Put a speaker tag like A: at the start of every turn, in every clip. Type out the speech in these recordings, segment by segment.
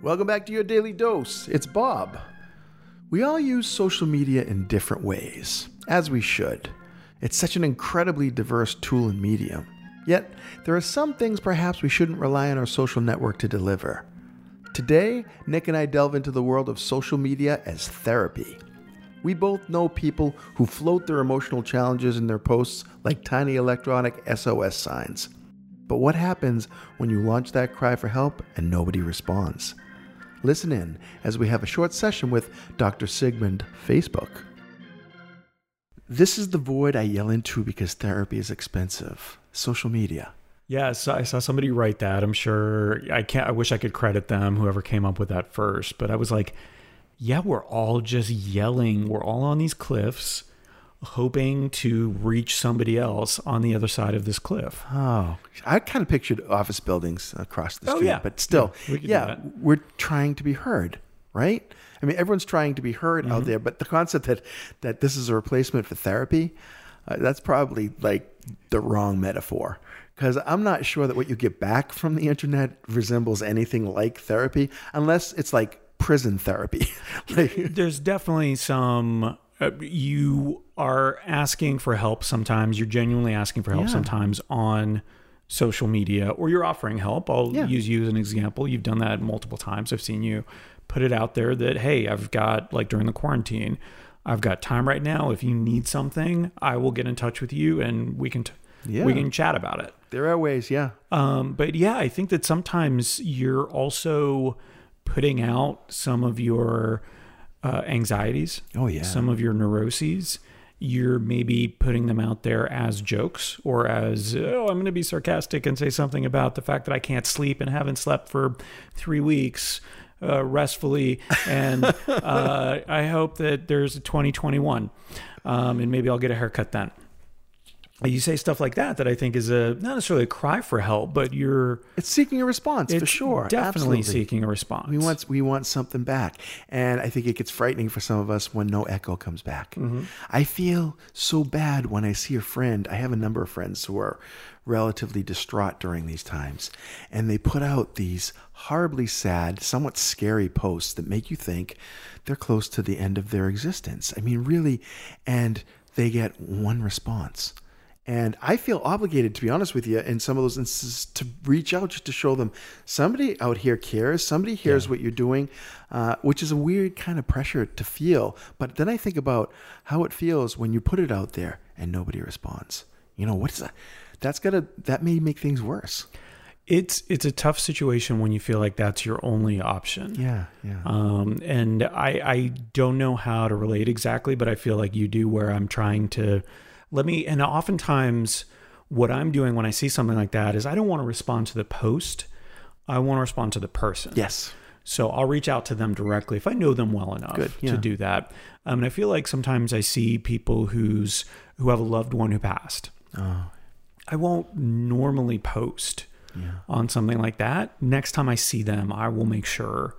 A: Welcome back to your daily dose. It's Bob. We all use social media in different ways, as we should. It's such an incredibly diverse tool and medium. Yet, there are some things perhaps we shouldn't rely on our social network to deliver. Today, Nick and I delve into the world of social media as therapy. We both know people who float their emotional challenges in their posts like tiny electronic SOS signs. But what happens when you launch that cry for help and nobody responds? Listen in as we have a short session with Dr. Sigmund Facebook. This is the void I yell into because therapy is expensive. Social media.
B: Yes, I saw somebody write that. I'm sure I can't I wish I could credit them whoever came up with that first, but I was like, yeah, we're all just yelling. We're all on these cliffs hoping to reach somebody else on the other side of this cliff.
A: Oh, I kind of pictured office buildings across the
B: Oh,
A: street,
B: yeah.
A: but still,
B: Yeah, we
A: yeah we're trying to be heard, right? I mean, everyone's trying to be heard
B: Mm-hmm.
A: out there, but the concept that that this is a replacement for therapy, uh, that's probably like the wrong metaphor. Because I'm not sure that what you get back from the internet resembles anything like therapy, unless it's like prison therapy. like,
B: There's definitely some uh, you are asking for help sometimes. You're genuinely asking for help
A: Yeah.
B: sometimes on social media or you're offering help. I'll
A: Yeah.
B: use you as an example. You've done that multiple times. I've seen you put it out there that hey, I've got like during the quarantine, I've got time right now. If you need something, I will get in touch with you and we can t-
A: Yeah.
B: we can chat about it.
A: there are ways, yeah.
B: Um, but yeah, I think that sometimes you're also putting out some of your uh, anxieties.
A: Oh, yeah.
B: Some of your neuroses. You're maybe putting them out there as jokes or as, oh, I'm going to be sarcastic and say something about the fact that I can't sleep and haven't slept for three weeks uh, restfully. And uh, I hope that there's a 2021 um, and maybe I'll get a haircut then you say stuff like that that I think is a not necessarily a cry for help, but you're
A: It's seeking a response for sure.
B: definitely
A: Absolutely.
B: seeking a response.
A: We want we want something back, and I think it gets frightening for some of us when no echo comes back. Mm-hmm. I feel so bad when I see a friend. I have a number of friends who are relatively distraught during these times, and they put out these horribly sad, somewhat scary posts that make you think they're close to the end of their existence. I mean, really, and they get one response. And I feel obligated, to be honest with you, in some of those instances, to reach out just to show them somebody out here cares, somebody hears what you're doing, uh, which is a weird kind of pressure to feel. But then I think about how it feels when you put it out there and nobody responds. You know, what's that? That's gotta that may make things worse.
B: it's it's a tough situation when you feel like that's your only option.
A: Yeah, yeah.
B: Um, and I I don't know how to relate exactly, but I feel like you do. Where I'm trying to let me, and oftentimes what I'm doing when I see something like that is I don't want to respond to the post. I want to respond to the person.
A: yes.
B: So I'll reach out to them directly if I know them well enough
A: Good, yeah.
B: to do that. Um, and I feel like sometimes I see people who's who have a loved one who passed.
A: Oh,
B: I won't normally post on something like that. Next time I see them, I will make sure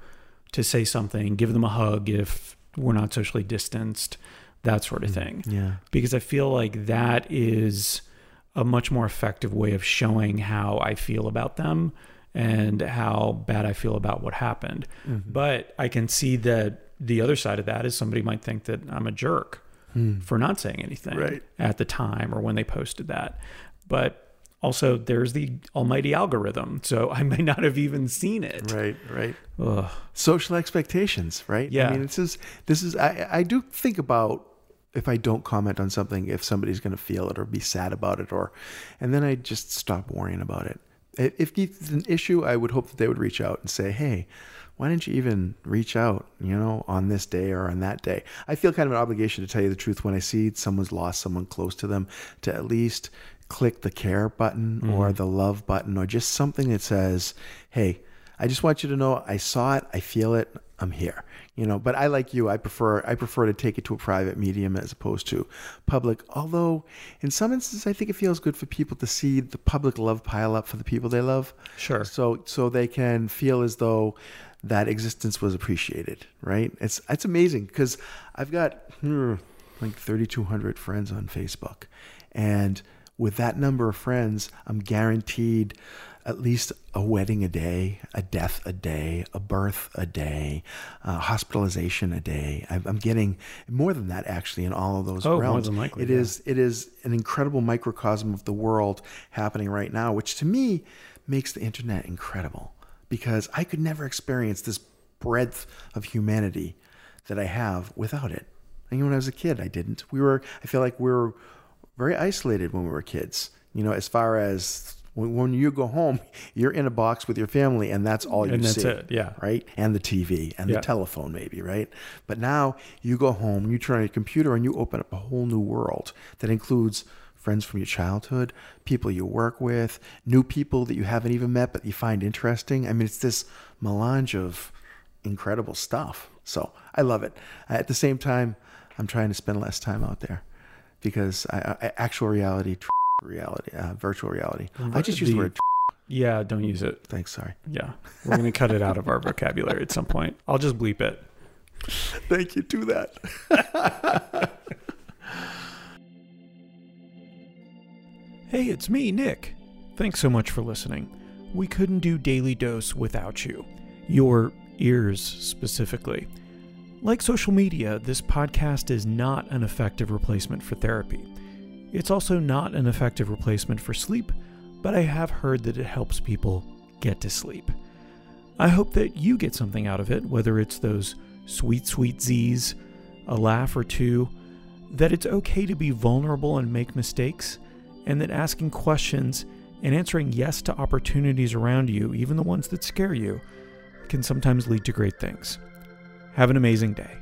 B: to say something, give them a hug if we're not socially distanced, that sort of mm, thing.
A: yeah.
B: Because I feel like that is a much more effective way of showing how I feel about them and how bad I feel about what happened. Mm-hmm. But I can see that the other side of that is somebody might think that I'm a jerk hmm. for not saying anything
A: Right.
B: at the time or when they posted that. But also, there's the almighty algorithm. So I may not have even seen it.
A: Right, right.
B: Ugh.
A: social expectations, right?
B: Yeah.
A: I mean, this is this is I I do think about if I don't comment on something, if somebody's going to feel it or be sad about it, or, and then I just stop worrying about it. If it's an issue, I would hope that they would reach out and say, "Hey, why didn't you even reach out? You know, on this day or on that day." I feel kind of an obligation to tell you the truth when I see someone's lost someone close to them, to at least click the care button or mm-hmm. the love button or just something that says, "Hey." I just want you to know I saw it, I feel it, I'm here. You know, but I like you, I prefer I prefer to take it to a private medium as opposed to public. Although in some instances I think it feels good for people to see the public love pile up for the people they love.
B: Sure.
A: So so they can feel as though that existence was appreciated, right? It's it's amazing because I've got hmm, like 3200 friends on Facebook. And with that number of friends, I'm guaranteed at least a wedding a day, a death a day, a birth a day, uh, hospitalization a day. I'm, I'm getting more than that actually in all of those
B: Oh, more
A: realms.
B: than likely,
A: It
B: yeah.
A: is it is an incredible microcosm of the world happening right now, which to me makes the internet incredible because I could never experience this breadth of humanity that I have without it. And when I was a kid, I didn't. We were, I feel like we were very isolated when we were kids. You know, as far as when, when you go home, you're in a box with your family, and that's all you
B: And that's
A: see.
B: it, yeah.
A: Right? And the TV and
B: Yeah.
A: the telephone, maybe, right? But now you go home, you turn on your computer, and you open up a whole new world that includes friends from your childhood, people you work with, new people that you haven't even met but you find interesting. I mean, it's this melange of incredible stuff. So I love it. Uh, at the same time, I'm trying to spend less time out there because I, I, actual reality, tr- reality, uh, virtual reality. I just use the
B: The-
A: word.
B: Yeah, don't use it.
A: thanks. Sorry.
B: Yeah. We're going to cut it out of our vocabulary at some point. I'll just bleep it.
A: Thank you. Do that.
B: Hey, it's me, Nick. Thanks so much for listening. We couldn't do Daily Dose without you. Your ears, specifically. Like social media, this podcast is not an effective replacement for therapy. It's also not an effective replacement for sleep, but I have heard that it helps people get to sleep. I hope that you get something out of it, whether it's those sweet, sweet Z's, a laugh or two, that it's okay to be vulnerable and make mistakes, and that asking questions and answering yes to opportunities around you, even the ones that scare you, can sometimes lead to great things. Have an amazing day.